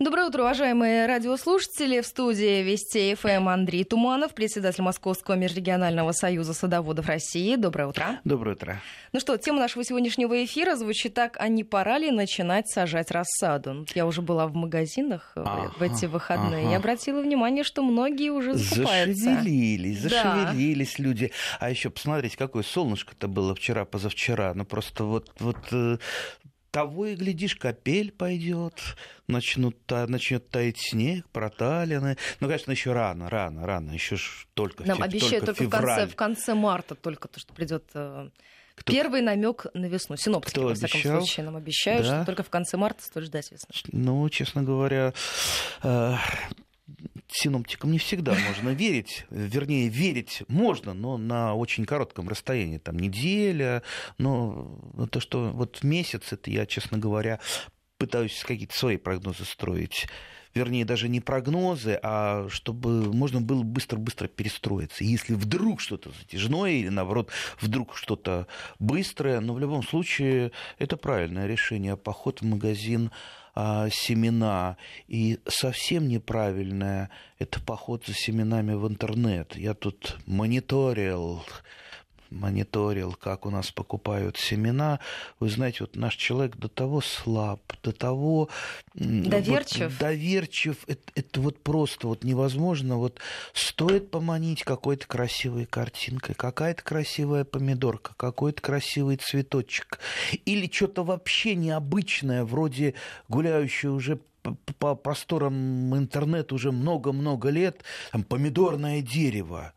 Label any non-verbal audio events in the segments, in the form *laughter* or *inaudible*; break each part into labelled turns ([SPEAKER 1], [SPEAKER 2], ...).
[SPEAKER 1] Доброе утро, уважаемые радиослушатели. В студии Вести ФМ Андрей Туманов, председатель Московского межрегионального союза садоводов России. Доброе утро.
[SPEAKER 2] Доброе утро.
[SPEAKER 1] Ну что, тема нашего сегодняшнего эфира звучит так, а не пора ли начинать сажать рассаду? Я уже была в магазинах ага, в эти выходные ага. и обратила внимание, что многие уже закупаются.
[SPEAKER 2] Зашевелились, зашевелились да. люди. А еще посмотрите, какое солнышко-то было вчера-позавчера. Ну просто вот, вот э, того и глядишь, капель пойдет, начнут, начнет таять снег, проталины. Ну, конечно, еще рано, рано, рано, еще только
[SPEAKER 1] Нам обещают только, только в, конце, в конце марта только то, что придет э, кто... Первый намек на весну. Синоптики, Кто во всяком обещал? случае, нам обещают, да. что только в конце марта стоит ждать весны.
[SPEAKER 2] Ну, честно говоря, э, синоптикам не всегда можно верить. Вернее, верить можно, но на очень коротком расстоянии. Там неделя, но то, что вот месяц, это я, честно говоря, пытаюсь какие-то свои прогнозы строить вернее, даже не прогнозы, а чтобы можно было быстро-быстро перестроиться. Если вдруг что-то затяжное или, наоборот, вдруг что-то быстрое, но в любом случае это правильное решение. Поход в магазин а, семена. И совсем неправильное – это поход за семенами в интернет. Я тут мониторил мониторил, как у нас покупают семена. Вы знаете, вот наш человек до того слаб, до того...
[SPEAKER 1] Доверчив?
[SPEAKER 2] Вот, доверчив. Это, это вот просто вот невозможно. Вот стоит поманить какой-то красивой картинкой, какая-то красивая помидорка, какой-то красивый цветочек. Или что-то вообще необычное, вроде гуляющего уже по просторам интернета уже много-много лет, там, помидорное дерево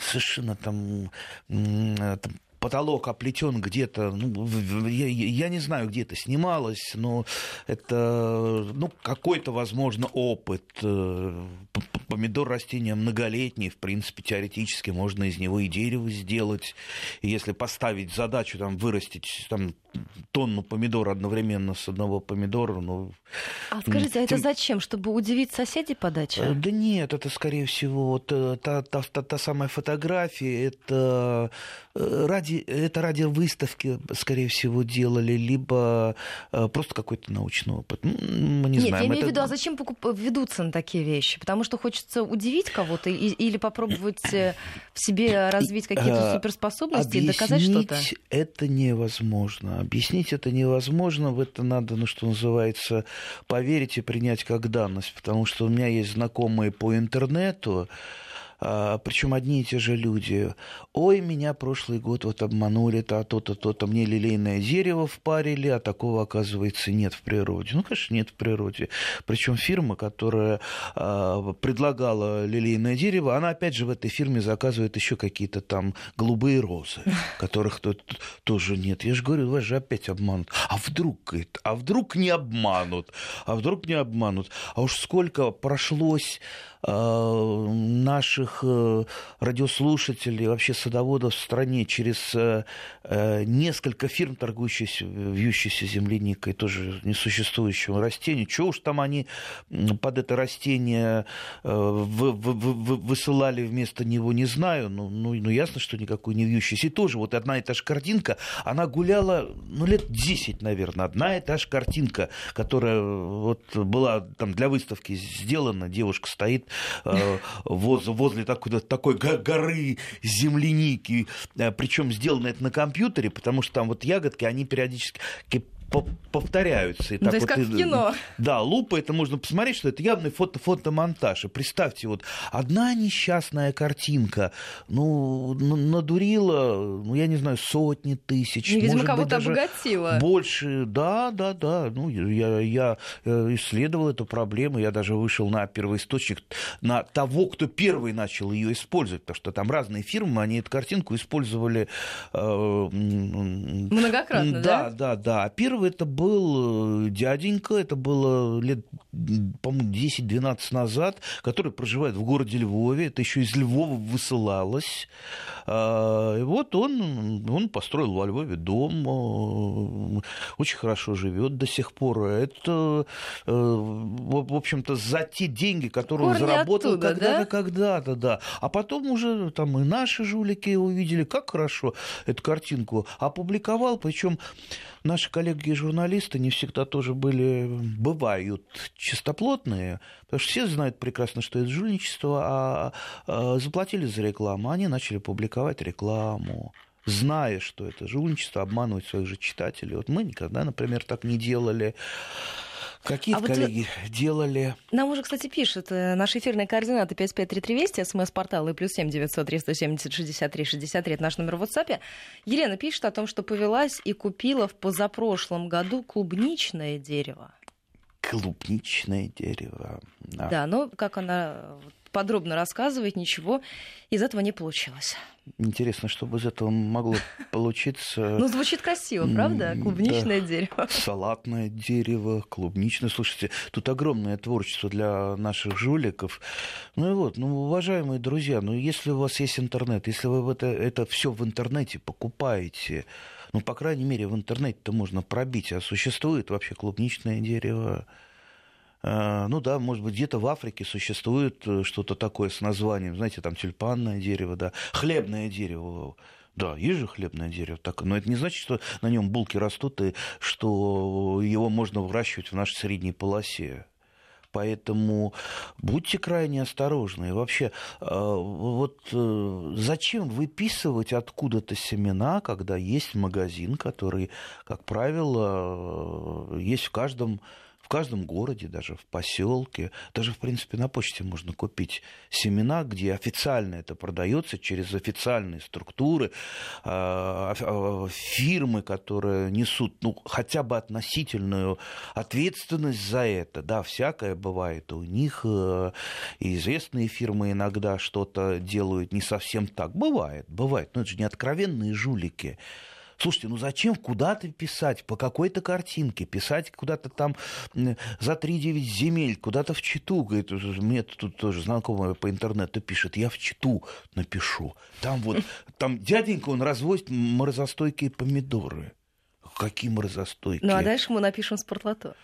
[SPEAKER 2] совершенно там, там потолок оплетен где-то, ну, я, я не знаю, где это снималось, но это ну, какой-то, возможно, опыт. Э, помидор растение многолетний, в принципе, теоретически можно из него и дерево сделать. И если поставить задачу там, вырастить там, тонну помидора одновременно с одного помидора, ну...
[SPEAKER 1] А скажите, а это зачем? Чтобы удивить соседей по даче? Э,
[SPEAKER 2] да нет, это, скорее всего, вот, э, та, та, та, та самая фотография, это ради ради, это ради выставки, скорее всего, делали, либо э, просто какой-то научный опыт. Мы не
[SPEAKER 1] Нет,
[SPEAKER 2] знаем.
[SPEAKER 1] я имею это... в виду, а зачем покуп... ведутся на такие вещи? Потому что хочется удивить кого-то или попробовать э, в себе развить какие-то э, суперспособности и доказать что-то?
[SPEAKER 2] это невозможно. Объяснить это невозможно. В это надо, ну, что называется, поверить и принять как данность. Потому что у меня есть знакомые по интернету, причем одни и те же люди. Ой, меня прошлый год вот обманули, то, то-то, то-то, мне лилейное дерево впарили, а такого, оказывается, нет в природе. Ну, конечно, нет в природе. Причем фирма, которая э, предлагала лилейное дерево, она, опять же, в этой фирме заказывает еще какие-то там голубые розы, *laughs* которых тут тоже нет. Я же говорю, вас же опять обманут. А вдруг, говорит, а вдруг не обманут? А вдруг не обманут? А уж сколько прошлось наших э, радиослушателей, вообще садоводов в стране через э, несколько фирм, торгующих вьющейся земляникой, тоже несуществующего растения. Чего уж там они под это растение высылали вместо него, не знаю. Ну, ну, ну ясно, что никакой не вьющейся. И тоже вот одна и та же картинка, она гуляла, ну, лет 10, наверное, одна и та же картинка, которая вот была там для выставки сделана, девушка стоит Э, возле такой, такой горы земляники, э, причем сделано это на компьютере, потому что там вот ягодки, они периодически повторяются. И
[SPEAKER 1] так То есть вот, как в кино.
[SPEAKER 2] Да, лупа, это можно посмотреть, что это явный фото фотомонтаж. И представьте, вот одна несчастная картинка, ну, надурила, ну, я не знаю, сотни тысяч.
[SPEAKER 1] Ну, видимо, кого-то обогатила.
[SPEAKER 2] Больше, да, да, да. Ну, я, я э, исследовал эту проблему, я даже вышел на первоисточник, на того, кто первый начал ее использовать, потому что там разные фирмы, они эту картинку использовали...
[SPEAKER 1] Э, Многократно,
[SPEAKER 2] да? Да, да, да. А первый первый это был э, дяденька, это было лет, по-моему, 10-12 назад, который проживает в городе Львове, это еще из Львова высылалось. А, и вот он, он построил во Львове дом, э, очень хорошо живет до сих пор. Это, э, в общем-то, за те деньги, которые Корни он заработал оттуда, когда-то, да? когда-то, да. А потом уже там и наши жулики увидели, как хорошо эту картинку опубликовал, причем наши коллеги русские журналисты не всегда тоже были, бывают чистоплотные, потому что все знают прекрасно, что это жульничество, а, а заплатили за рекламу, они начали публиковать рекламу зная, что это жульничество, обманывать своих же читателей. Вот мы никогда, например, так не делали. Какие-то а коллеги вот делали.
[SPEAKER 1] Нам уже, кстати, пишут. Э, наши эфирные координаты 553320, смс-портал и плюс 7 903 170 63 63, это наш номер в WhatsApp. Елена пишет о том, что повелась и купила в позапрошлом году клубничное дерево.
[SPEAKER 2] Клубничное дерево.
[SPEAKER 1] Да, да но как она подробно рассказывает, ничего из этого не получилось.
[SPEAKER 2] Интересно, что бы из этого могло *laughs* получиться.
[SPEAKER 1] Ну, звучит красиво, правда? Клубничное дерево. *laughs*
[SPEAKER 2] Салатное дерево, клубничное. Слушайте, тут огромное творчество для наших жуликов. Ну и вот, ну, уважаемые друзья, ну, если у вас есть интернет, если вы это, это все в интернете покупаете, ну, по крайней мере, в интернете-то можно пробить, а существует вообще клубничное дерево, Э, ну да, может быть, где-то в Африке существует э, что-то такое с названием, знаете, там тюльпанное дерево, да, хлебное дерево. Да, есть же хлебное дерево, так, но это не значит, что на нем булки растут и что его можно выращивать в нашей средней полосе. Поэтому будьте крайне осторожны. И вообще, э, вот зачем выписывать откуда-то семена, когда есть магазин, который, как правило, есть в каждом в каждом городе, даже в поселке, даже, в принципе, на почте можно купить семена, где официально это продается через официальные структуры, а, а, фирмы, которые несут ну, хотя бы относительную ответственность за это. Да, всякое бывает. У них э, и известные фирмы иногда что-то делают не совсем так. Бывает, бывает. Но это же не откровенные жулики. Слушайте, ну зачем куда-то писать, по какой-то картинке, писать куда-то там за 3-9 земель, куда-то в Читу, говорит, мне тут тоже знакомая по интернету пишет, я в Читу напишу. Там вот, там дяденька, он развозит морозостойкие помидоры какие морозостойкие.
[SPEAKER 1] Ну, а дальше мы напишем спортлото.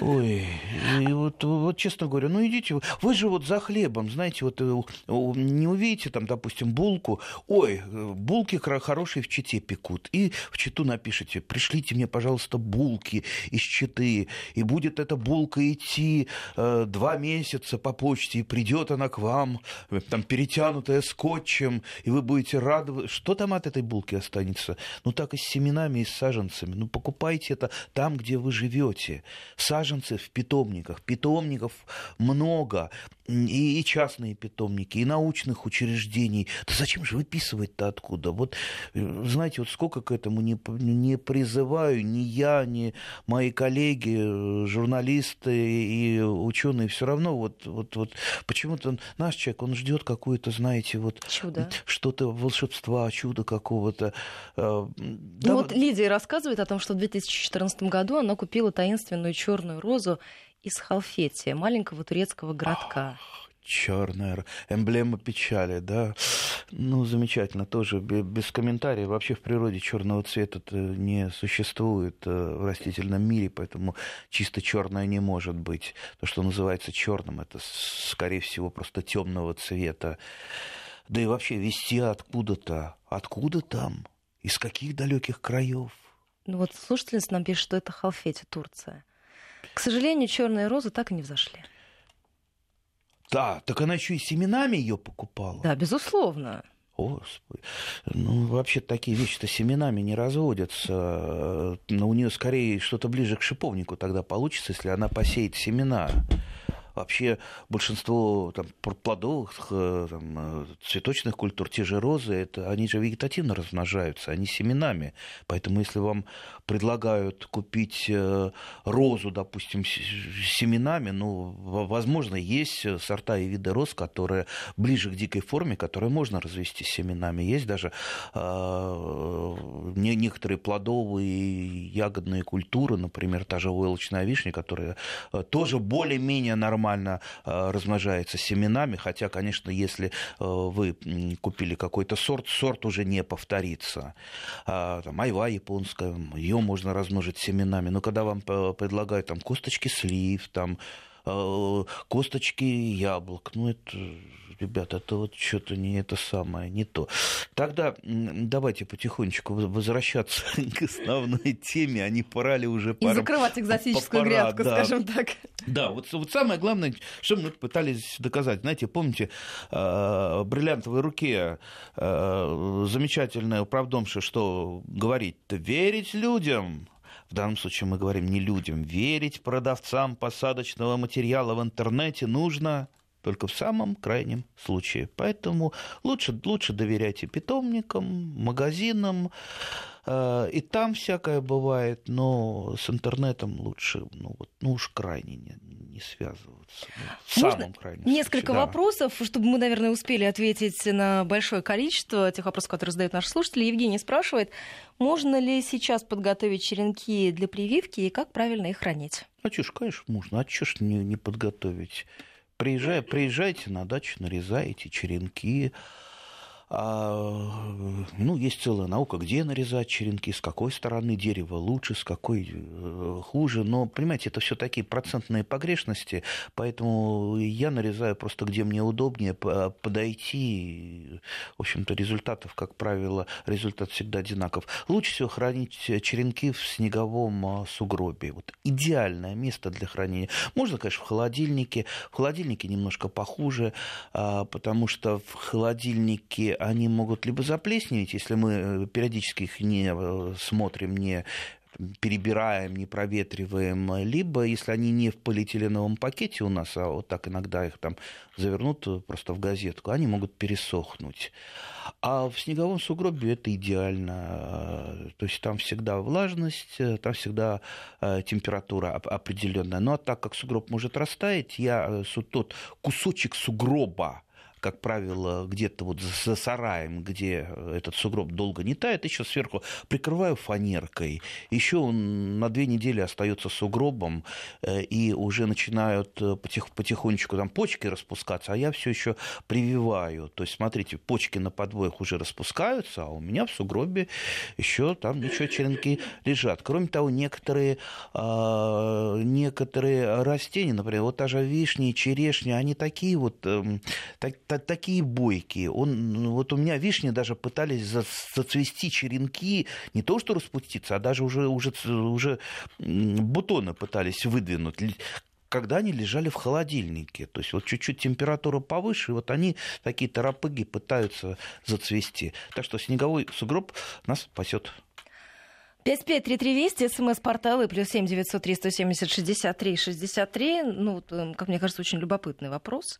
[SPEAKER 2] Ой, *laughs* и вот, вот честно говоря, ну идите, вы, вы же вот за хлебом, знаете, вот э, не увидите там, допустим, булку, ой, булки хорошие в Чите пекут, и в Читу напишите, пришлите мне, пожалуйста, булки из Читы, и будет эта булка идти э, два месяца по почте, и придет она к вам, там, перетянутая скотчем, и вы будете рады, что там от этой булки останется? Ну, так и с семенами, и с саженцами саженцами. Ну, покупайте это там, где вы живете. Саженцы в питомниках. Питомников много. И, и частные питомники, и научных учреждений. Да зачем же выписывать-то откуда? Вот, э, знаете, вот сколько к этому не, не призываю ни я, ни мои коллеги, э, журналисты и ученые, все равно вот, вот, вот почему-то наш человек, он ждет какую-то, знаете, вот что-то волшебства, чуда какого-то.
[SPEAKER 1] Э, ну да, вот Лидия рассказывает о том, что в 2014 году она купила таинственную черную розу из Халфетия, маленького турецкого городка.
[SPEAKER 2] Черная эмблема печали, да. Ну, замечательно, тоже без комментариев. Вообще в природе черного цвета не существует э, в растительном мире, поэтому чисто черное не может быть. То, что называется черным, это, скорее всего, просто темного цвета. Да и вообще вести откуда-то, откуда там, из каких далеких краев.
[SPEAKER 1] Ну вот слушательница нам пишет, что это Халфети, Турция. К сожалению, черные розы так и не взошли.
[SPEAKER 2] Да, так она еще и семенами ее покупала.
[SPEAKER 1] Да, безусловно.
[SPEAKER 2] Господи. Ну, вообще такие вещи-то семенами не разводятся. Но у нее скорее что-то ближе к шиповнику тогда получится, если она посеет семена. Вообще большинство там, плодовых, э, там, э, цветочных культур, те же розы, это, они же вегетативно размножаются, они семенами. Поэтому если вам предлагают купить э, розу, допустим, семенами, ну, возможно, есть сорта и виды роз, которые ближе к дикой форме, которые можно развести семенами. Есть даже э, некоторые плодовые ягодные культуры, например, та же войлочная вишня, которая тоже более-менее нормально нормально э, размножается семенами, хотя, конечно, если э, вы купили какой-то сорт, сорт уже не повторится. А, там, айва японская, ее можно размножить семенами, но когда вам предлагают там косточки слив, там э, косточки яблок. Ну, это, ребята, это вот что-то не это самое, не то. Тогда давайте потихонечку возвращаться *laughs* к основной теме, а не пора ли уже...
[SPEAKER 1] И закрывать экзотическую пора, грядку, да. скажем так.
[SPEAKER 2] Да, вот, вот самое главное, что мы пытались доказать. Знаете, помните, э, бриллиантовой руке э, замечательная управдомша, что говорит, верить людям, в данном случае мы говорим не людям, верить продавцам посадочного материала в интернете нужно только в самом крайнем случае. Поэтому лучше, лучше доверяйте питомникам, магазинам, Э, и там всякое бывает, но с интернетом лучше, ну, вот, ну уж крайне не, не связываться. Ну, в
[SPEAKER 1] Можно самом крайнем несколько случае, вопросов, да. чтобы мы, наверное, успели ответить на большое количество тех вопросов, которые задают наши слушатели. Евгений спрашивает, можно ли сейчас подготовить черенки для прививки и как правильно их хранить?
[SPEAKER 2] А что ж, конечно, можно. А что ж не, не подготовить? Приезжай, приезжайте на дачу, нарезайте черенки, а, ну, есть целая наука, где нарезать черенки, с какой стороны дерева лучше, с какой э, хуже. Но, понимаете, это все такие процентные погрешности, поэтому я нарезаю просто где мне удобнее подойти. В общем-то, результатов, как правило, результат всегда одинаков. Лучше всего хранить черенки в снеговом а, сугробе. Вот идеальное место для хранения. Можно, конечно, в холодильнике. В холодильнике немножко похуже, а, потому что в холодильнике они могут либо заплесневеть, если мы э, периодически их не э, смотрим, не перебираем, не проветриваем, либо если они не в полиэтиленовом пакете у нас, а вот так иногда их там завернут просто в газетку, они могут пересохнуть. А в снеговом сугробе это идеально. То есть там всегда влажность, там всегда э, температура определенная. Ну, а так как сугроб может растаять, я тот кусочек сугроба, как правило, где-то вот за сараем, где этот сугроб долго не тает, еще сверху прикрываю фанеркой. Еще он на две недели остается сугробом, э, и уже начинают э, потих, потихонечку там почки распускаться, а я все еще прививаю. То есть, смотрите, почки на подвоях уже распускаются, а у меня в сугробе еще там ничего черенки лежат. Кроме того, некоторые, а, некоторые растения, например, вот та же вишня и черешня, они такие вот, эм, так, такие бойкие. Он, ну, вот у меня вишни даже пытались зацвести черенки, не то что распуститься, а даже уже, уже, уже бутоны пытались выдвинуть когда они лежали в холодильнике. То есть вот чуть-чуть температура повыше, и вот они, такие торопыги, пытаются зацвести. Так что снеговой сугроб нас спасет.
[SPEAKER 1] 553320, смс-порталы, плюс 7 903 170 63 63. Ну, эм, как мне кажется, очень любопытный вопрос.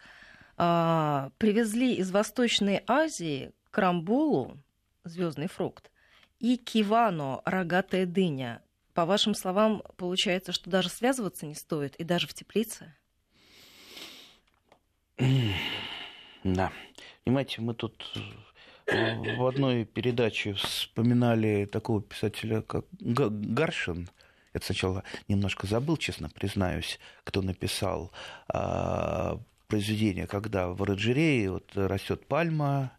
[SPEAKER 1] А, привезли из Восточной Азии крамбулу, звездный фрукт, и кивано, рогатая дыня. По вашим словам, получается, что даже связываться не стоит, и даже в теплице?
[SPEAKER 2] Да. Понимаете, мы тут э, в одной передаче вспоминали такого писателя, как Гаршин. Я сначала немножко забыл, честно признаюсь, кто написал а, произведение, когда в оранжерее вот растет пальма,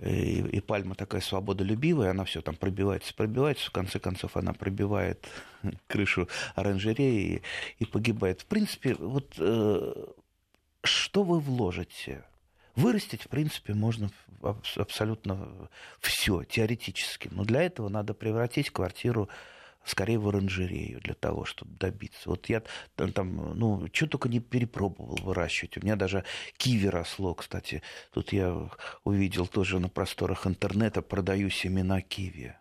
[SPEAKER 2] и, и пальма такая свободолюбивая, она все там пробивается, пробивается, в конце концов она пробивает *laughs* крышу оранжереи и, и погибает. В принципе, вот э, что вы вложите? Вырастить, в принципе, можно абсолютно все, теоретически. Но для этого надо превратить квартиру скорее в оранжерею для того, чтобы добиться. Вот я там, ну, что только не перепробовал выращивать. У меня даже киви росло, кстати. Тут я увидел тоже на просторах интернета, продаю семена киви.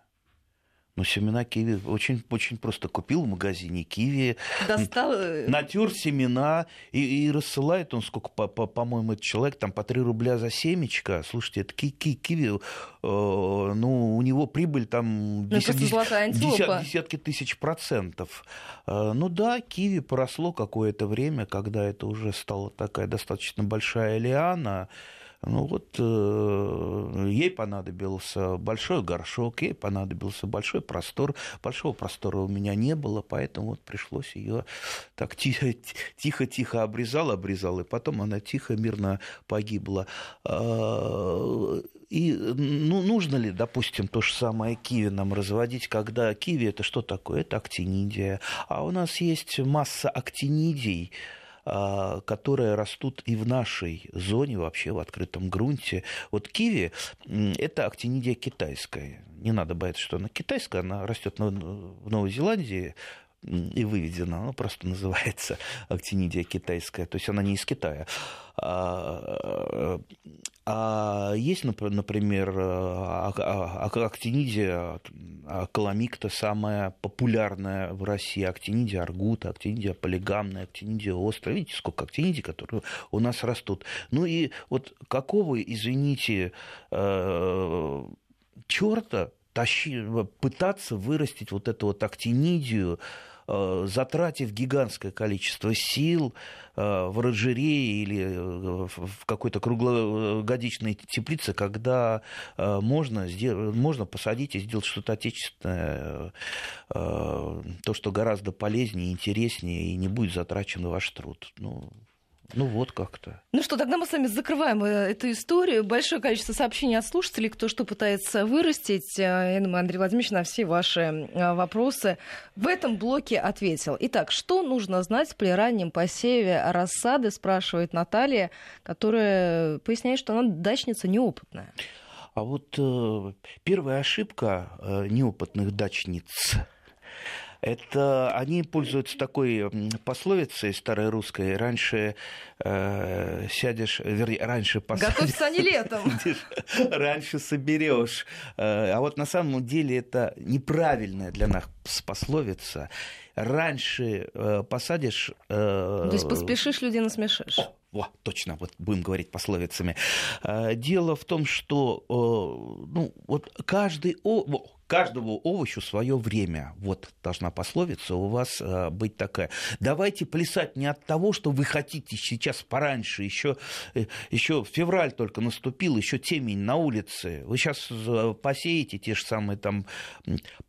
[SPEAKER 2] Ну, семена киви очень, очень просто купил в магазине киви, Достал... Э, *laughs* натер семена и, и рассылает он сколько, по, по, по-моему, этот человек там по 3 рубля за семечко. Слушайте, это ки, ки, киви, э, ну, у него прибыль там ну, десят, десят, десятки тысяч процентов. Э, ну да, киви поросло какое-то время, когда это уже стала такая достаточно большая лиана. Ну вот э, ей понадобился большой горшок, ей понадобился большой простор. Большого простора у меня не было, поэтому вот пришлось ее так *laughs* тихо-тихо обрезал, обрезал, и потом она тихо, мирно погибла. А, и ну, нужно ли, допустим, то же самое киви нам разводить, когда киви это что такое? Это актинидия. А у нас есть масса актинидий, которые растут и в нашей зоне, вообще в открытом грунте. Вот киви – это актинидия китайская. Не надо бояться, что она китайская, она растет в Новой Зеландии, и выведена, она просто *laughs* называется актинидия китайская, то есть она не из Китая. А, а есть, например, а, а, актинидия каламикта, самая популярная в России, актинидия аргута, актинидия полигамная, актинидия острая. Видите, сколько актинидий, которые у нас растут. Ну и вот какого, извините, э, черта тащи, пытаться вырастить вот эту вот актинидию, затратив гигантское количество сил э, в оранжерее или э, в какой-то круглогодичной теплице, когда можно, сделать, можно посадить и сделать что-то отечественное, то, что гораздо полезнее, интереснее и не будет затрачен ваш труд. Ну, ну вот как-то.
[SPEAKER 1] Ну что, тогда мы с вами закрываем э, эту историю. Большое количество сообщений от слушателей, кто что пытается вырастить. Э, я думаю, Андрей Владимирович на все ваши э, вопросы в этом блоке ответил. Итак, что нужно знать при раннем посеве рассады, спрашивает Наталья, которая поясняет, что она дачница неопытная.
[SPEAKER 2] А вот э, первая ошибка э, неопытных дачниц – это они пользуются такой пословицей старой русской. Раньше э, сядешь, вернее, раньше
[SPEAKER 1] посадишь. Готовься не летом.
[SPEAKER 2] Раньше соберешь. Э, а вот на самом деле это неправильная для нас пословица. Раньше э, посадишь...
[SPEAKER 1] Э, То есть поспешишь, людей насмешишь.
[SPEAKER 2] О, во, точно, вот будем говорить пословицами. Э, дело в том, что э, ну, вот каждый, каждому овощу свое время. Вот должна пословица у вас э, быть такая. Давайте плясать не от того, что вы хотите сейчас пораньше, еще, э, еще февраль только наступил, еще темень на улице. Вы сейчас э, посеете те же самые там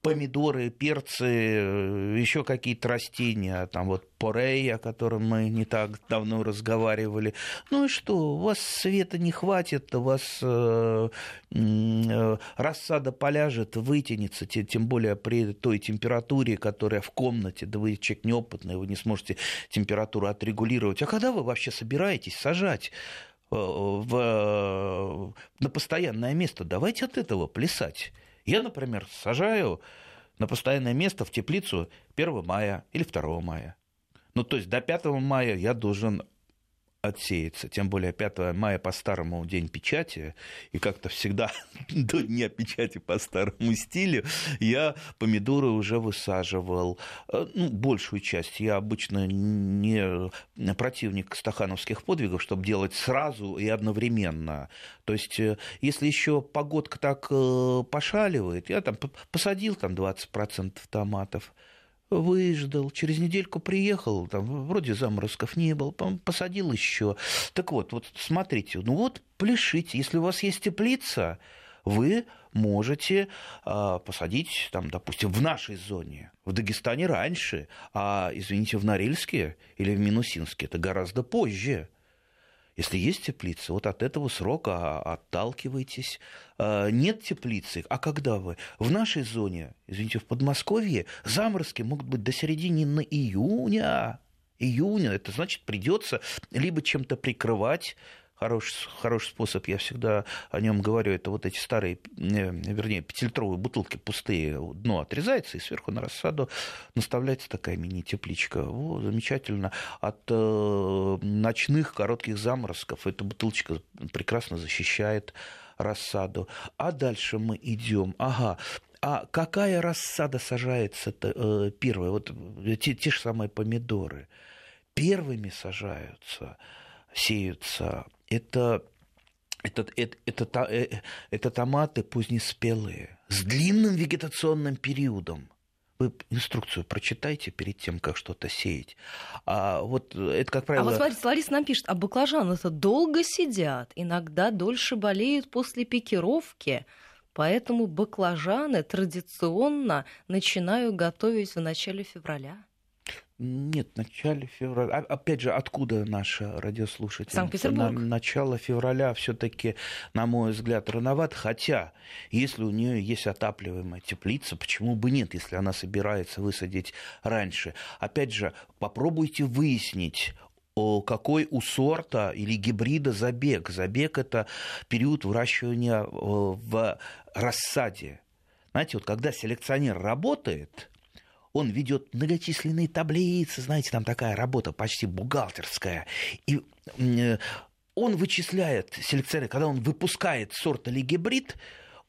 [SPEAKER 2] помидоры, перцы, э, еще какие-то растения, там вот порей, о котором мы не так давно разговаривали. Ну и что, у вас света не хватит, у вас э, э, рассада поляжет, вытянется, тем более при той температуре, которая в комнате, да вы человек неопытный, вы не сможете температуру отрегулировать. А когда вы вообще собираетесь сажать? Э, в, на постоянное место, давайте от этого плясать. Я, например, сажаю на постоянное место в теплицу 1 мая или 2 мая. Ну, то есть до 5 мая я должен отсеется. Тем более 5 мая по старому день печати, и как-то всегда *laughs* до дня печати по старому стилю я помидоры уже высаживал. Э, ну, большую часть. Я обычно не противник стахановских подвигов, чтобы делать сразу и одновременно. То есть, э, если еще погодка так э, пошаливает, я там посадил там 20% томатов, выждал, через недельку приехал, там вроде заморозков не было, посадил еще. Так вот, вот смотрите, ну вот пляшите, если у вас есть теплица, вы можете э, посадить, там, допустим, в нашей зоне, в Дагестане раньше, а, извините, в Норильске или в Минусинске это гораздо позже. Если есть теплица, вот от этого срока отталкивайтесь. А, нет теплицы, а когда вы? В нашей зоне, извините, в Подмосковье заморозки могут быть до середины июня. Июня, это значит, придется либо чем-то прикрывать хороший, хороший способ, я всегда о нем говорю, это вот эти старые, э, вернее, пятилитровые бутылки пустые, дно отрезается, и сверху на рассаду наставляется такая мини-тепличка. О, замечательно. От э, ночных коротких заморозков эта бутылочка прекрасно защищает рассаду. А дальше мы идем. Ага, а какая рассада сажается э, первая? Вот те, те же самые помидоры. Первыми сажаются, сеются это, это, это, это, это томаты позднеспелые, с длинным вегетационным периодом. Вы инструкцию прочитайте перед тем, как что-то сеять. А вот это, как правило...
[SPEAKER 1] А вот смотрите, Лариса нам пишет, а баклажаны это долго сидят, иногда дольше болеют после пикировки, поэтому баклажаны традиционно начинаю готовить в начале февраля.
[SPEAKER 2] Нет, в начале февраля. А, опять же, откуда наша радиослушатель?
[SPEAKER 1] Санкт-Петербург.
[SPEAKER 2] На, начало февраля все-таки, на мой взгляд, рановато. Хотя, если у нее есть отапливаемая теплица, почему бы нет, если она собирается высадить раньше? Опять же, попробуйте выяснить какой у сорта или гибрида забег. Забег – это период выращивания в рассаде. Знаете, вот когда селекционер работает, он ведет многочисленные таблицы, знаете, там такая работа почти бухгалтерская. И он вычисляет, селекционер, когда он выпускает сорт или гибрид,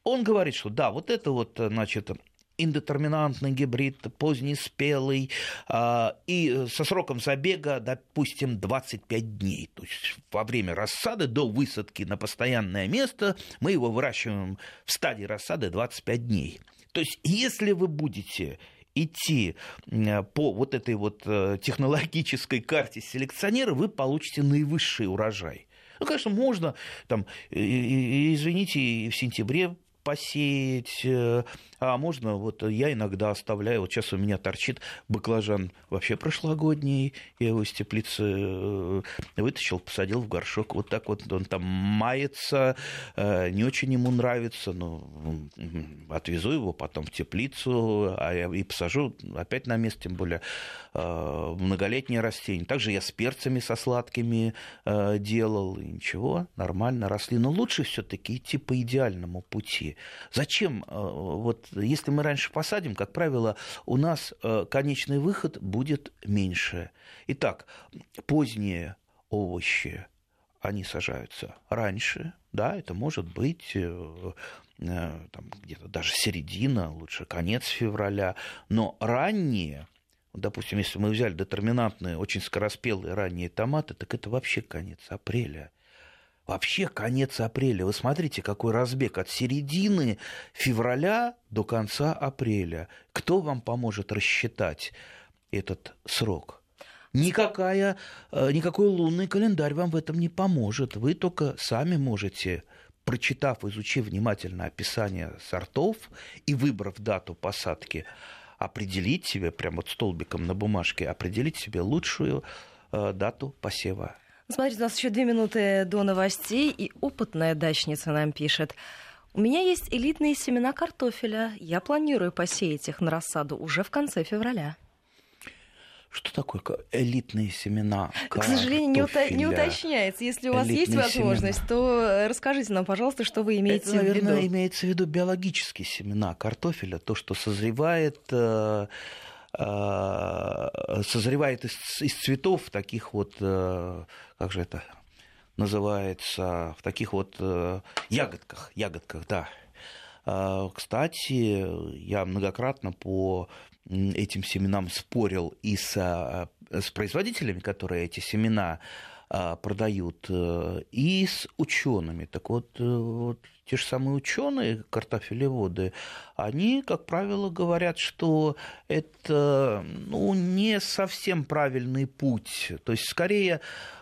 [SPEAKER 2] он говорит, что да, вот это вот, значит, индетерминантный гибрид, позднеспелый, а, и со сроком забега, допустим, 25 дней. То есть во время рассады до высадки на постоянное место мы его выращиваем в стадии рассады 25 дней. То есть если вы будете идти по вот этой вот э, технологической карте селекционера, вы получите наивысший урожай. Ну, конечно, можно, там, извините, в сентябре посеять, э, а можно, вот я иногда оставляю, вот сейчас у меня торчит баклажан вообще прошлогодний, я его из теплицы э, вытащил, посадил в горшок, вот так вот он там мается, э, не очень ему нравится, но отвезу его потом в теплицу, а я и посажу опять на место, тем более многолетние растения. Также я с перцами, со сладкими делал, и ничего, нормально росли. Но лучше все-таки идти по идеальному пути. Зачем вот если мы раньше посадим, как правило, у нас э, конечный выход будет меньше. Итак, поздние овощи, они сажаются раньше, да, это может быть э, э, где-то даже середина, лучше конец февраля, но ранние, допустим, если мы взяли детерминантные, очень скороспелые ранние томаты, так это вообще конец апреля – Вообще конец апреля. Вы смотрите, какой разбег от середины февраля до конца апреля. Кто вам поможет рассчитать этот срок? Никакая, э, никакой лунный календарь вам в этом не поможет. Вы только сами можете, прочитав, изучив внимательно описание сортов и выбрав дату посадки, определить себе, прямо вот столбиком на бумажке, определить себе лучшую э, дату посева
[SPEAKER 1] Смотрите, у нас еще две минуты до новостей, и опытная дачница нам пишет. У меня есть элитные семена картофеля. Я планирую посеять их на рассаду уже в конце февраля.
[SPEAKER 2] Что такое элитные семена?
[SPEAKER 1] К сожалению, не, уто- не уточняется. Если у вас элитные есть возможность, семена. то расскажите нам, пожалуйста, что вы имеете Это,
[SPEAKER 2] в виду.
[SPEAKER 1] Наверное,
[SPEAKER 2] имеется в виду биологические семена картофеля, то, что созревает Э, созревает из, из цветов таких вот, э, как же это называется, в таких вот э, ягодках, ягодках, да. Кстати, я многократно по этим семенам спорил и с, с производителями, которые эти семена продают, и с учеными. Так вот, вот те же самые ученые, картофелеводы, они, как правило, говорят, что это ну, не совсем правильный путь. То есть, скорее,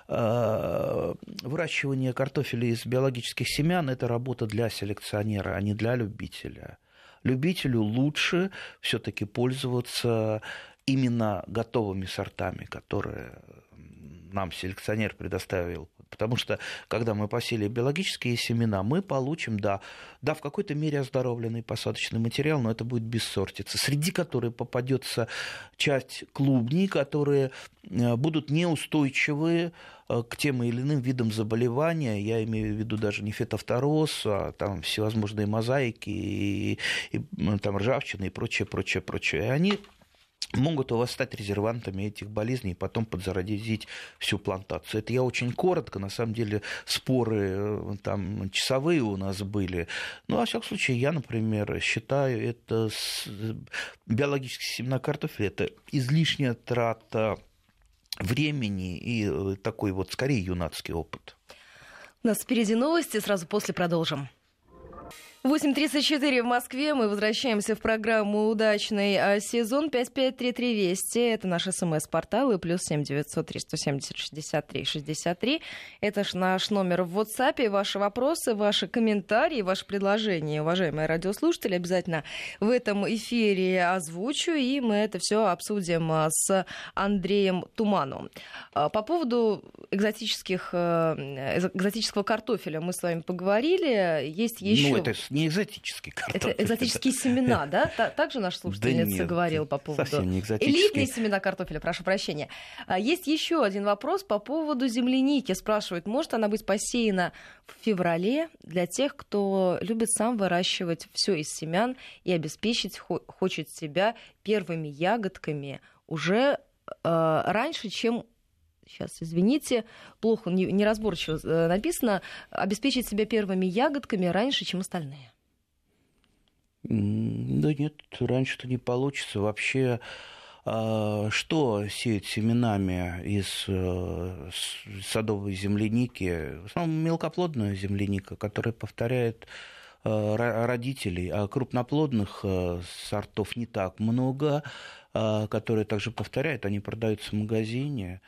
[SPEAKER 2] э, выращивание картофеля из биологических семян – это работа для селекционера, а не для любителя. Любителю лучше все-таки пользоваться именно готовыми сортами, которые нам селекционер предоставил Потому что, когда мы посели биологические семена, мы получим, да, да, в какой-то мере оздоровленный посадочный материал, но это будет бессортица, среди которой попадется часть клубней, которые э, будут неустойчивы э, к тем или иным видам заболевания, я имею в виду даже не фитофтороз, а там всевозможные мозаики, и, и там ржавчина и прочее, прочее, прочее. И они могут у вас стать резервантами этих болезней и потом подзаразить всю плантацию. Это я очень коротко, на самом деле споры э, там часовые у нас были. Ну, во всяком случае, я, например, считаю это с... биологические семена картофеля, это излишняя трата времени и э, такой вот скорее юнацкий опыт.
[SPEAKER 1] У нас впереди новости, сразу после продолжим. 8.34 в Москве. Мы возвращаемся в программу «Удачный а, сезон». 5533 Вести. Это наш смс-портал. И плюс 7 900 370 63 63. Это ж наш номер в WhatsApp. Ваши вопросы, ваши комментарии, ваши предложения, уважаемые радиослушатели, обязательно в этом эфире озвучу. И мы это все обсудим а, с Андреем Туманом. А, по поводу экзотических, экзотического картофеля мы с вами поговорили. Есть еще...
[SPEAKER 2] Ну, это не экзотический картофель.
[SPEAKER 1] Это экзотические семена, да? Также наш слушательница говорил по поводу...
[SPEAKER 2] Совсем не экзотические.
[SPEAKER 1] Элитные семена картофеля, прошу прощения. А, есть еще один вопрос по поводу земляники. Спрашивают, может она быть посеяна в феврале для тех, кто любит сам выращивать все из семян и обеспечить хочет себя первыми ягодками уже э, раньше, чем сейчас, извините, плохо, неразборчиво э, написано, обеспечить себя первыми ягодками раньше, чем остальные.
[SPEAKER 2] Да нет, раньше-то не получится. Вообще, а, что сеять семенами из э, садовой земляники? В основном мелкоплодная земляника, которая повторяет э, родителей, а крупноплодных сортов не так много, а, которые также повторяют, они продаются в магазине.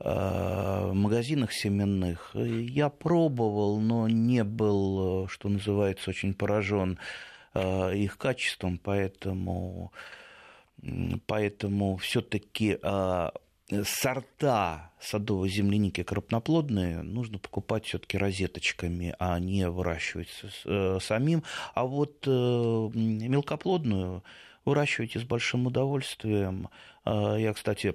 [SPEAKER 2] Э, магазинах семенных. Я пробовал, но не был, что называется, очень поражен э, их качеством, поэтому, поэтому все-таки э, сорта садовой земляники крупноплодные нужно покупать все-таки розеточками, а не выращивать самим. А вот мелкоплодную выращивайте с большим удовольствием. Я, кстати,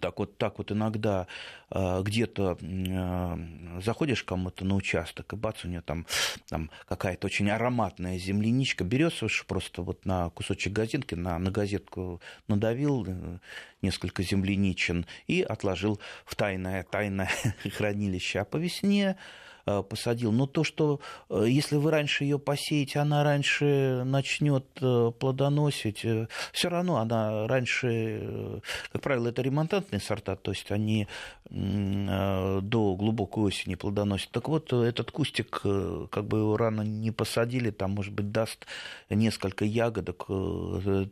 [SPEAKER 2] так вот, так вот иногда э, где-то э, заходишь кому-то на участок, и бац, у нее там, там какая-то очень ароматная земляничка, берешь просто вот на кусочек газетки, на, на газетку надавил э, несколько земляничин и отложил в тайное, тайное *laughs* хранилище. А по весне посадил. Но то, что э, если вы раньше ее посеете, она раньше начнет э, плодоносить, все равно она раньше, как правило, это ремонтантные сорта, то есть они до глубокой осени плодоносят. Так вот, этот кустик, как бы его рано не посадили, там, может быть, даст несколько ягодок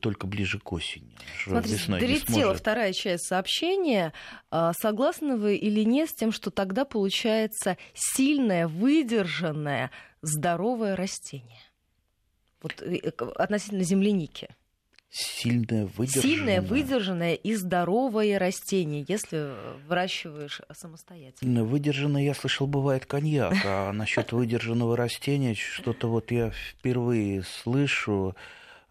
[SPEAKER 2] только ближе к осени.
[SPEAKER 1] Смотрите, долетела вторая часть сообщения. А, согласны вы или нет с тем, что тогда получается сильно сильное, выдержанное, здоровое растение. Вот э, э, относительно земляники.
[SPEAKER 2] Сильное, выдержанное.
[SPEAKER 1] Сильное, выдержанное и здоровое растение, если выращиваешь самостоятельно.
[SPEAKER 2] Выдержанное, я слышал, бывает коньяк, а насчет выдержанного растения что-то вот я впервые слышу.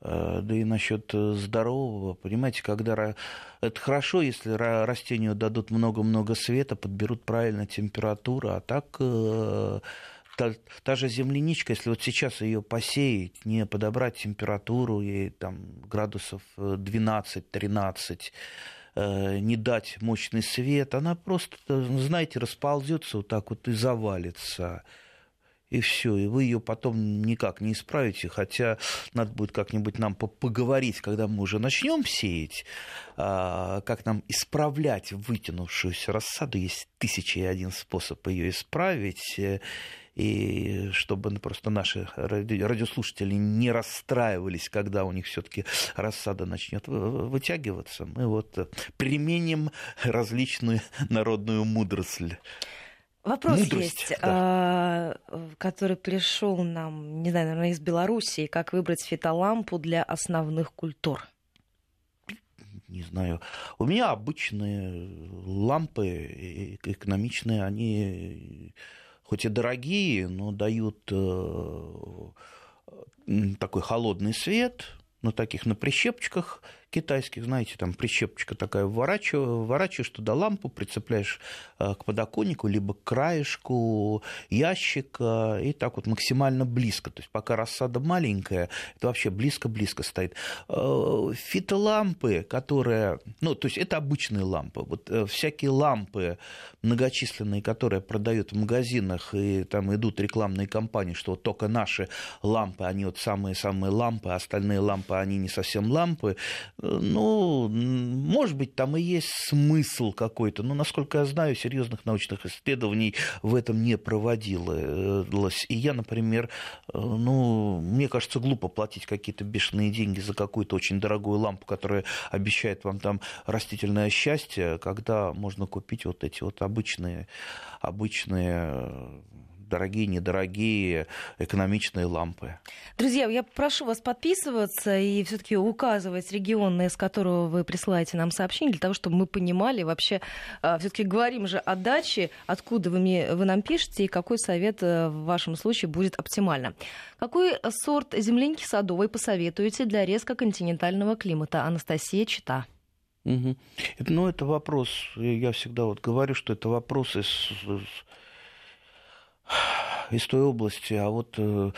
[SPEAKER 2] Э, да и насчет здорового, понимаете, когда это хорошо, если растению дадут много-много света, подберут правильно температуру, а так э, та, та же земляничка, если вот сейчас ее посеять, не подобрать температуру ей там градусов 12-13, э, не дать мощный свет, она просто, знаете, расползется вот так вот и завалится и все, и вы ее потом никак не исправите, хотя надо будет как-нибудь нам поговорить, когда мы уже начнем сеять, а, как нам исправлять вытянувшуюся рассаду, есть тысяча и один способ ее исправить, э, и чтобы просто наши радиослушатели не расстраивались, когда у них все-таки рассада начнет вытягиваться, мы вот применим различную народную мудрость.
[SPEAKER 1] Вопрос Мудрость, есть, да. А, который пришел нам, не знаю, наверное, из Белоруссии. Как выбрать фитолампу для основных культур?
[SPEAKER 2] Не знаю. У меня обычные лампы экономичные, они хоть и дорогие, но дают э, такой холодный свет, на таких, на прищепчиках китайских, знаете, там прищепочка такая, вворачиваешь, вворачиваешь туда лампу, прицепляешь э, к подоконнику, либо к краешку ящика, и так вот максимально близко. То есть пока рассада маленькая, это вообще близко-близко стоит. Э, фитолампы, которые, ну, то есть это обычные лампы. Вот э, всякие лампы многочисленные, которые продают в магазинах, и там идут рекламные кампании, что вот только наши лампы, они вот самые-самые лампы, а остальные лампы, они не совсем лампы ну, может быть, там и есть смысл какой-то, но, насколько я знаю, серьезных научных исследований в этом не проводилось. И я, например, э, ну, мне кажется, глупо платить какие-то бешеные деньги за какую-то очень дорогую лампу, которая обещает вам там растительное счастье, когда можно купить вот эти вот обычные, обычные дорогие, недорогие, экономичные лампы.
[SPEAKER 1] Друзья, я прошу вас подписываться и все-таки указывать регионы, из которого вы присылаете нам сообщение, для того, чтобы мы понимали вообще, а, все-таки говорим же о даче, откуда вы, мне, вы нам пишете и какой совет э, в вашем случае будет оптимально. Какой сорт земляники садовой посоветуете для резко континентального климата? Анастасия Чита.
[SPEAKER 2] Угу. Ну, это вопрос, я всегда вот говорю, что это вопрос из, из той области, а вот э,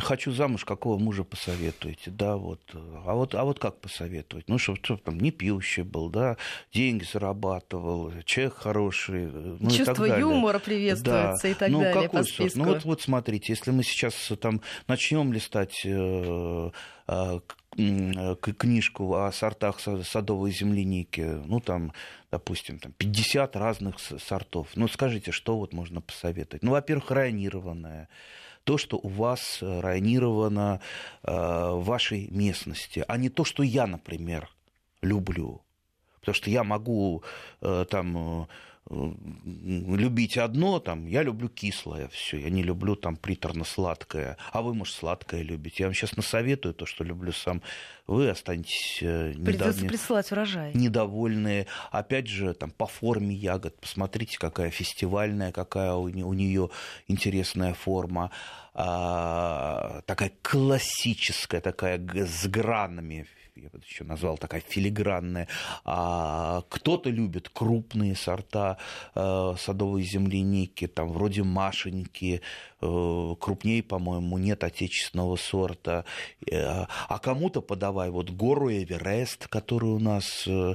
[SPEAKER 2] хочу замуж, какого мужа посоветуете, да, вот, а вот, а вот как посоветовать? Ну, чтобы, чтобы там не пьющий был, да, деньги зарабатывал, человек хороший, э, ну,
[SPEAKER 1] Чувство
[SPEAKER 2] и так далее.
[SPEAKER 1] юмора приветствуется
[SPEAKER 2] да.
[SPEAKER 1] и так
[SPEAKER 2] ну,
[SPEAKER 1] далее
[SPEAKER 2] какой
[SPEAKER 1] по списку.
[SPEAKER 2] Сорт? Ну, вот, вот смотрите, если мы сейчас там начнем листать э, э, книжку о сортах садовой земляники, ну, там, допустим, там 50 разных сортов. Ну, скажите, что вот можно посоветовать? Ну, во-первых, районированная то, что у вас э, районировано э, в вашей местности, а не то, что я, например, люблю. Потому что я могу э, там любить одно, там, я люблю кислое все, я не люблю там приторно-сладкое, а вы, может, сладкое любите. Я вам сейчас насоветую то, что люблю сам. Вы останетесь
[SPEAKER 1] Придется недов... присылать урожай.
[SPEAKER 2] недовольные. Опять же, там, по форме ягод, посмотрите, какая фестивальная, какая у нее интересная форма. А, такая классическая, такая с гранами я бы еще назвал такая филигранная. А кто-то любит крупные сорта э, садовой земляники, там вроде Машеньки, э, крупнее, по-моему, нет отечественного сорта. Э, а кому-то подавай вот гору Эверест, который у нас э,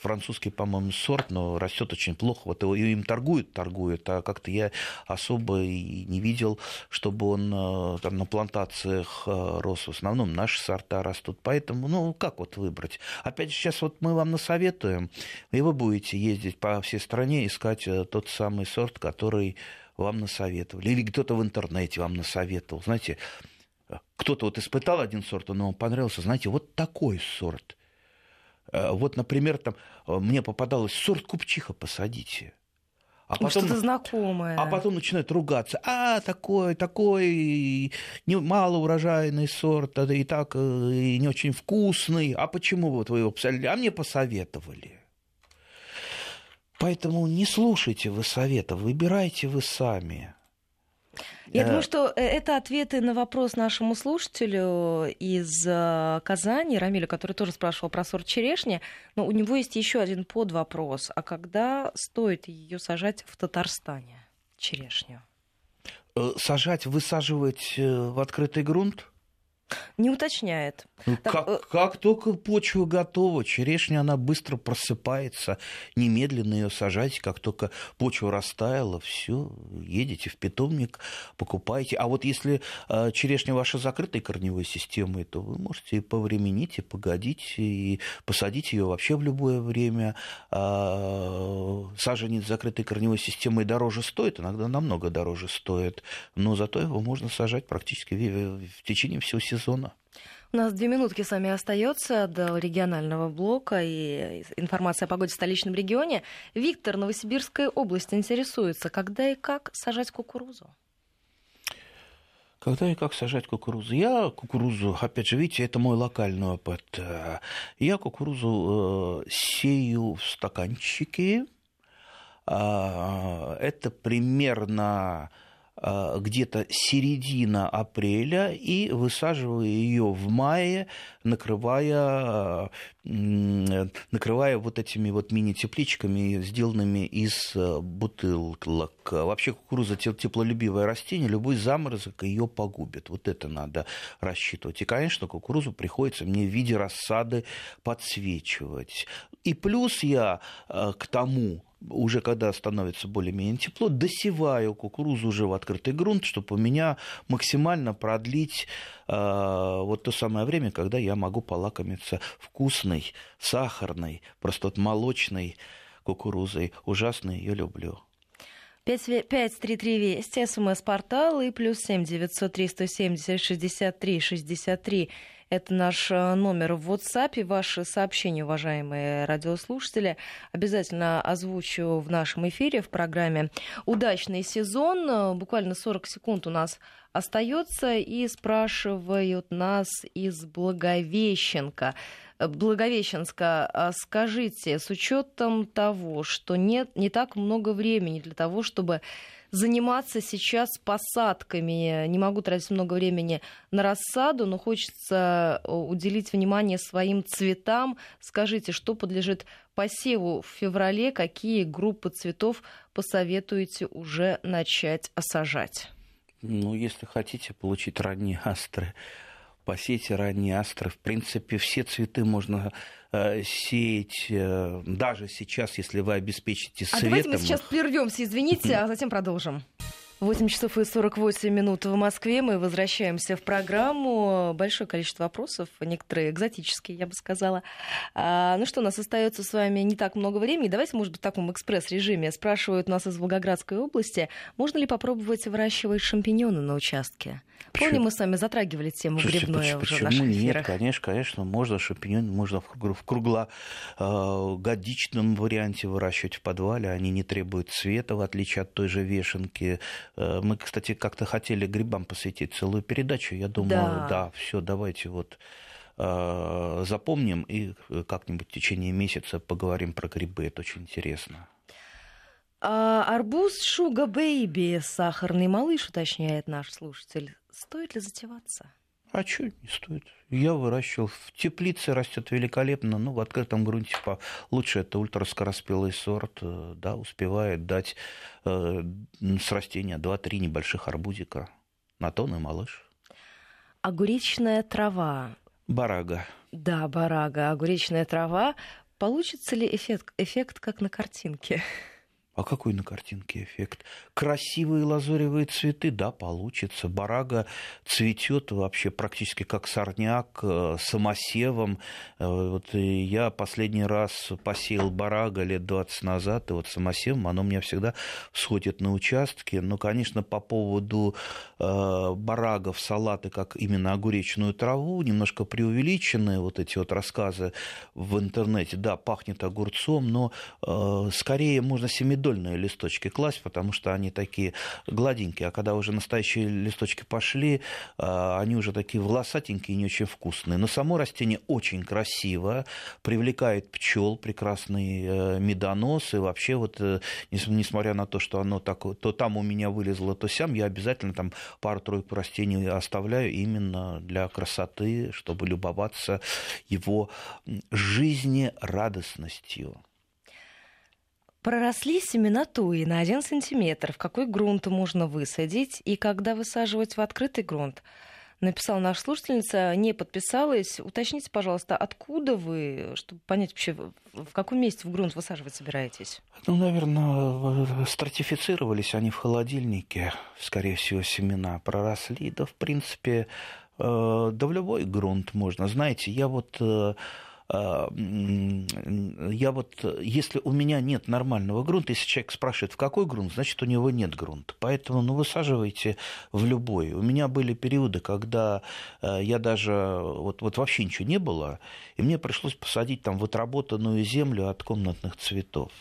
[SPEAKER 2] французский, по-моему, сорт, но растет очень плохо. Вот его, им торгуют, торгуют, а как-то я особо и не видел, чтобы он там на плантациях рос. В основном наши сорта растут. Поэтому, ну, как вот выбрать? Опять же, сейчас вот мы вам насоветуем, и вы будете ездить по всей стране, искать тот самый сорт, который вам насоветовали. Или кто-то в интернете вам насоветовал. Знаете, кто-то вот испытал один сорт, он ему понравился. Знаете, вот такой сорт. Э, вот, например, там э, мне попадалось сорт купчиха посадите.
[SPEAKER 1] А потом, что-то знакомое.
[SPEAKER 2] А потом начинают ругаться. А, такой, такой не, малоурожайный сорт, да и так э, и не очень вкусный. А почему вот вы его посадили? А мне посоветовали. Поэтому не слушайте вы советов, выбирайте вы сами.
[SPEAKER 1] Я думаю, что э, это ответы на вопрос нашему слушателю из э, Казани, Рамилю, который тоже спрашивал про сорт черешни. Но у него есть еще один подвопрос. А когда стоит ее сажать в Татарстане, черешню?
[SPEAKER 2] Э, сажать, высаживать в открытый грунт?
[SPEAKER 1] Не уточняет.
[SPEAKER 2] Ну, так, как, э... как только почва готова, черешня, она быстро просыпается, немедленно ее сажайте, как только почва растаяла, все, едете в питомник, покупаете. А вот если э, черешня ваша закрытой корневой системой, то вы можете и повременить, и погодить, и посадить ее вообще в любое время. А, саженец закрытой корневой системой дороже стоит, иногда намного дороже стоит, но зато его можно сажать практически в течение всего сезона сезона.
[SPEAKER 1] У нас две минутки с вами остается до регионального блока и информация о погоде в столичном регионе. Виктор, Новосибирская область интересуется, когда и как сажать кукурузу?
[SPEAKER 2] Когда и как сажать кукурузу? Я кукурузу, опять же, видите, это мой локальный опыт. Я кукурузу э, сею в стаканчике. А, это примерно где-то середина апреля и высаживаю ее в мае, накрывая, накрывая вот этими вот мини-тепличками, сделанными из э, бутылок. Вообще кукуруза теплолюбивое растение, любой заморозок ее погубит. Вот это надо рассчитывать. И, конечно, кукурузу приходится мне в виде рассады подсвечивать. И плюс я э, к тому уже когда становится более-менее тепло, досеваю кукурузу уже в открытый грунт, чтобы у меня максимально продлить э, вот то самое время, когда я могу полакомиться вкусной, сахарной, просто вот молочной кукурузой. Ужасно ее люблю.
[SPEAKER 1] 533 Вести, СМС-портал и плюс 7 903 170 63 63 Это наш э, номер в WhatsApp. Ваши сообщения, уважаемые радиослушатели, обязательно озвучу в нашем эфире в программе «Удачный сезон». Буквально 40 секунд у нас остается и спрашивают нас из Благовещенко. Благовещенска, а скажите, с учетом того, что нет не так много времени для того, чтобы заниматься сейчас посадками. Не могу тратить много времени на рассаду, но хочется э, уделить внимание своим цветам. Скажите, что подлежит посеву в феврале, какие группы цветов посоветуете уже начать осажать?
[SPEAKER 2] Ну, если хотите получить ранние астры, посейте ранние астры. В принципе, все цветы можно э, сеять, э, даже сейчас, если вы обеспечите светом. А
[SPEAKER 1] давайте мы сейчас прервемся, извините, а затем продолжим. 8 часов и 48 минут в Москве. Мы возвращаемся в программу. Большое количество вопросов, некоторые экзотические, я бы сказала. А, ну что, у нас остается с вами не так много времени. Давайте, может быть, в таком экспресс-режиме. Спрашивают нас из Волгоградской области, можно ли попробовать выращивать шампиньоны на участке? Почему? Помню, мы с вами затрагивали тему Слушайте, грибное
[SPEAKER 2] почему, уже в наших нет? Эфирах. Конечно, конечно, можно шампиньоны, можно в круглогодичном варианте выращивать в подвале. Они не требуют цвета, в отличие от той же вешенки. Э, мы, кстати, как-то хотели грибам посвятить целую передачу. Я думаю, да, да все, давайте вот э, запомним и как-нибудь в течение месяца поговорим про грибы. Это очень интересно.
[SPEAKER 1] А, арбуз Шуга Бэйби, сахарный малыш, уточняет наш слушатель. Стоит ли затеваться?
[SPEAKER 2] А что не стоит? Я выращивал. В теплице растет великолепно, ну, в открытом грунте лучше это ультраскороспелый сорт, э, да, успевает дать э, с растения 2-3 небольших арбузика на тон и малыш.
[SPEAKER 1] Огуречная трава.
[SPEAKER 2] Барага.
[SPEAKER 1] Да, барага, огуречная трава. Получится ли эффект, эффект как на картинке?
[SPEAKER 2] А какой на картинке эффект? Красивые лазоревые цветы, да, получится. Барага цветет вообще практически как сорняк, э, самосевом. Э, вот я последний раз посеял барага лет 20 назад, и вот самосевом оно у меня всегда всходит на участке. Но, конечно, по поводу э, барагов, салаты, как именно огуречную траву, немножко преувеличенные вот эти вот рассказы в интернете. Да, пахнет огурцом, но скорее можно семидольно продольные листочки класть, потому что они такие гладенькие, а когда уже настоящие листочки пошли, а, они уже такие волосатенькие и не очень вкусные. Но само растение очень красиво, привлекает пчел, прекрасный э, медонос, и вообще вот, э, несмотря на то, что оно так, то там у меня вылезло, то сям, я обязательно там пару-тройку растений оставляю именно для красоты, чтобы любоваться его жизнерадостностью.
[SPEAKER 1] Проросли семена туи на 1 сантиметр. В какой грунт можно высадить и когда высаживать в открытый грунт? Написала наша слушательница, не подписалась. Уточните, пожалуйста, откуда вы, чтобы понять вообще, в каком месте в грунт высаживать собираетесь?
[SPEAKER 2] Ну, наверное, стратифицировались они в холодильнике, скорее всего, семена проросли. Да, в принципе, э, да в любой грунт можно. Знаете, я вот э, я вот, если у меня нет нормального грунта, если человек спрашивает, в какой грунт, значит, у него нет грунта. Поэтому, ну, высаживайте в любой. У меня были периоды, когда э, я даже, вот, вот вообще ничего не было, и мне пришлось посадить там в отработанную землю от комнатных цветов.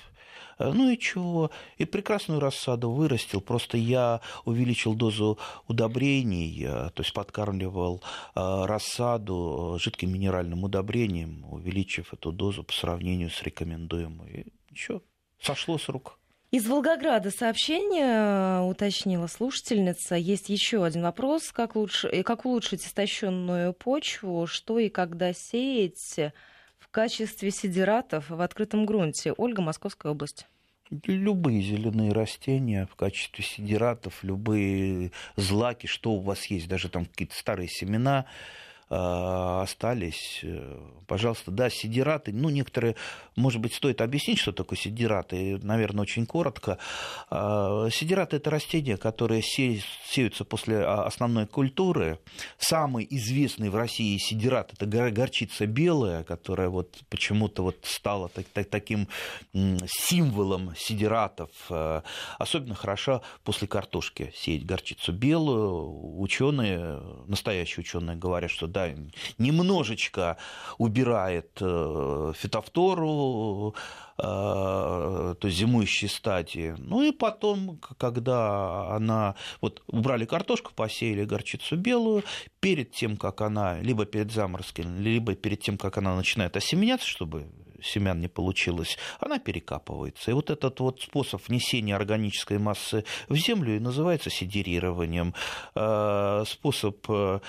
[SPEAKER 2] Э, ну и чего? И прекрасную рассаду вырастил. Просто я увеличил дозу удобрений, э, то есть подкармливал э, рассаду жидким минеральным удобрением, увеличив эту дозу по сравнению с рекомендуемой. И ничего, сошло с рук.
[SPEAKER 1] Из Волгограда сообщение уточнила слушательница. Есть еще один вопрос. Как, лучше, как улучшить истощенную почву? Что и когда сеять? Качестве сидератов в открытом грунте. Ольга, Московская область.
[SPEAKER 2] Любые зеленые растения в качестве сидератов, любые злаки, что у вас есть, даже там какие-то старые семена, остались. Э, пожалуйста, да, сидираты. Ну, некоторые, может быть, стоит объяснить, что такое сидираты, наверное, очень коротко. А, сидираты – это растения, которые сеются после а, основной культуры. Самый известный в России сидират – это горчица белая, которая вот почему-то вот стала так, так, таким символом сидиратов. Особенно хороша после картошки сеять горчицу белую. Ученые, настоящие ученые говорят, что да, немножечко убирает э, фитофтору, э, то есть зимующие стадии. Ну и потом, когда она... Вот убрали картошку, посеяли горчицу белую, перед тем, как она, либо перед заморозком, либо перед тем, как она начинает осеменяться, чтобы семян не получилось, она перекапывается. И вот этот вот способ внесения органической массы в землю и называется сидерированием. Э, способ э,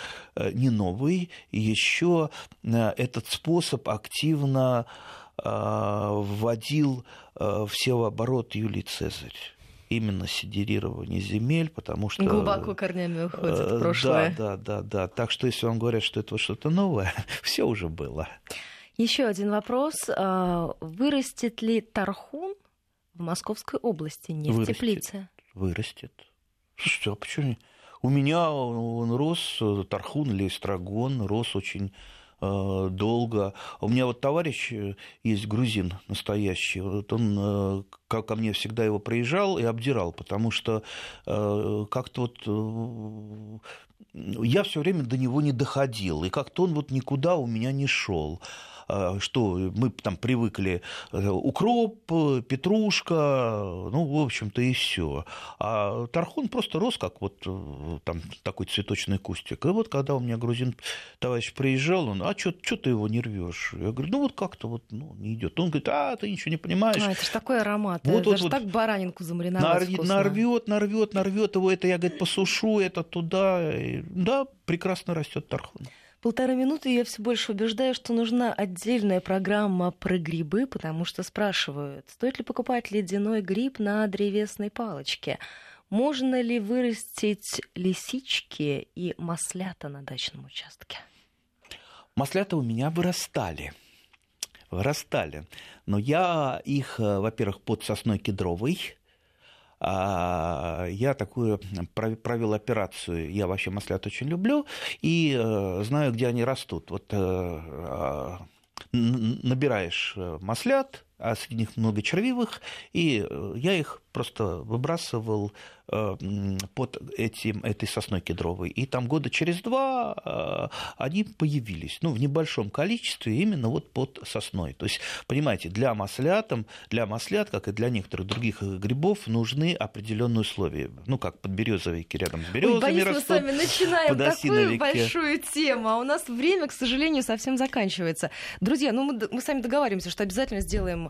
[SPEAKER 2] не новый, еще э, этот способ активно вводил в севооборот Юлий Цезарь именно сидерирование земель, потому что...
[SPEAKER 1] Глубоко корнями уходит в прошлое.
[SPEAKER 2] Да, да, да, да. Так что если вам говорят, что это что-то новое, *laughs* все уже было.
[SPEAKER 1] Еще один вопрос. А, вырастет ли тархун в Московской области, не вырастет, в теплице?
[SPEAKER 2] Вырастет. Слушайте, а почему У меня он рос, тархун или эстрагон, рос очень э, долго. У меня вот товарищ э, есть грузин настоящий, вот он э, ко мне всегда его проезжал и обдирал, потому что как-то вот я все время до него не доходил, и как-то он вот никуда у меня не шел. А, что мы там привыкли э, укроп, петрушка, ну, в общем-то, и все. А тархун просто рос, как вот э, там такой цветочный кустик. И вот когда у меня грузин товарищ приезжал, он, а что ты его не рвешь? Я говорю, ну вот как-то вот ну, не идет. Он говорит, а ты ничего не понимаешь. А,
[SPEAKER 1] это же такой аромат. Вот, это вот, же вот, так баранинку замариновать нар-
[SPEAKER 2] Нарвет, нарвет, нарвет его, это я, говорит, посушу, это туда. И, да, прекрасно растет тархун
[SPEAKER 1] полторы минуты, я все больше убеждаю, что нужна отдельная программа про грибы, потому что спрашивают, стоит ли покупать ледяной гриб на древесной палочке. Можно ли вырастить лисички и маслята на дачном участке?
[SPEAKER 2] Маслята у меня вырастали. Вырастали. Но я их, э, во-первых, под сосной кедровой я такую провел операцию. Я вообще маслят очень люблю и э, знаю, где они растут. Вот э, а, набираешь э, маслят, а среди них много червивых, и я их просто выбрасывал э, под этим, этой сосной кедровой. И там года через два э, они появились, ну, в небольшом количестве, именно вот под сосной. То есть, понимаете, для маслятам, для маслят, как и для некоторых других грибов, нужны определенные условия. Ну, как подберезовики рядом с березами
[SPEAKER 1] Ой, боюсь,
[SPEAKER 2] растут.
[SPEAKER 1] мы с вами начинаем такую большую тему, а у нас время, к сожалению, совсем заканчивается. Друзья, ну мы, мы сами договариваемся, что обязательно сделаем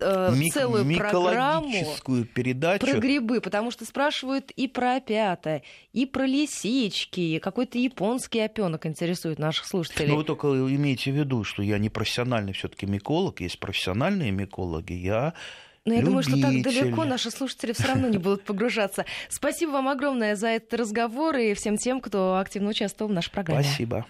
[SPEAKER 1] э, Мик- целую программу
[SPEAKER 2] передачу.
[SPEAKER 1] Про грибы, потому что спрашивают и про опята, и про лисички, и какой-то японский опенок интересует наших слушателей.
[SPEAKER 2] Ну, вы только имейте в виду, что я не профессиональный все-таки миколог, есть профессиональные микологи, я
[SPEAKER 1] но я думаю, что так далеко наши слушатели все равно не будут погружаться. Спасибо вам огромное за этот разговор и всем тем, кто активно участвовал в нашей программе.
[SPEAKER 2] Спасибо.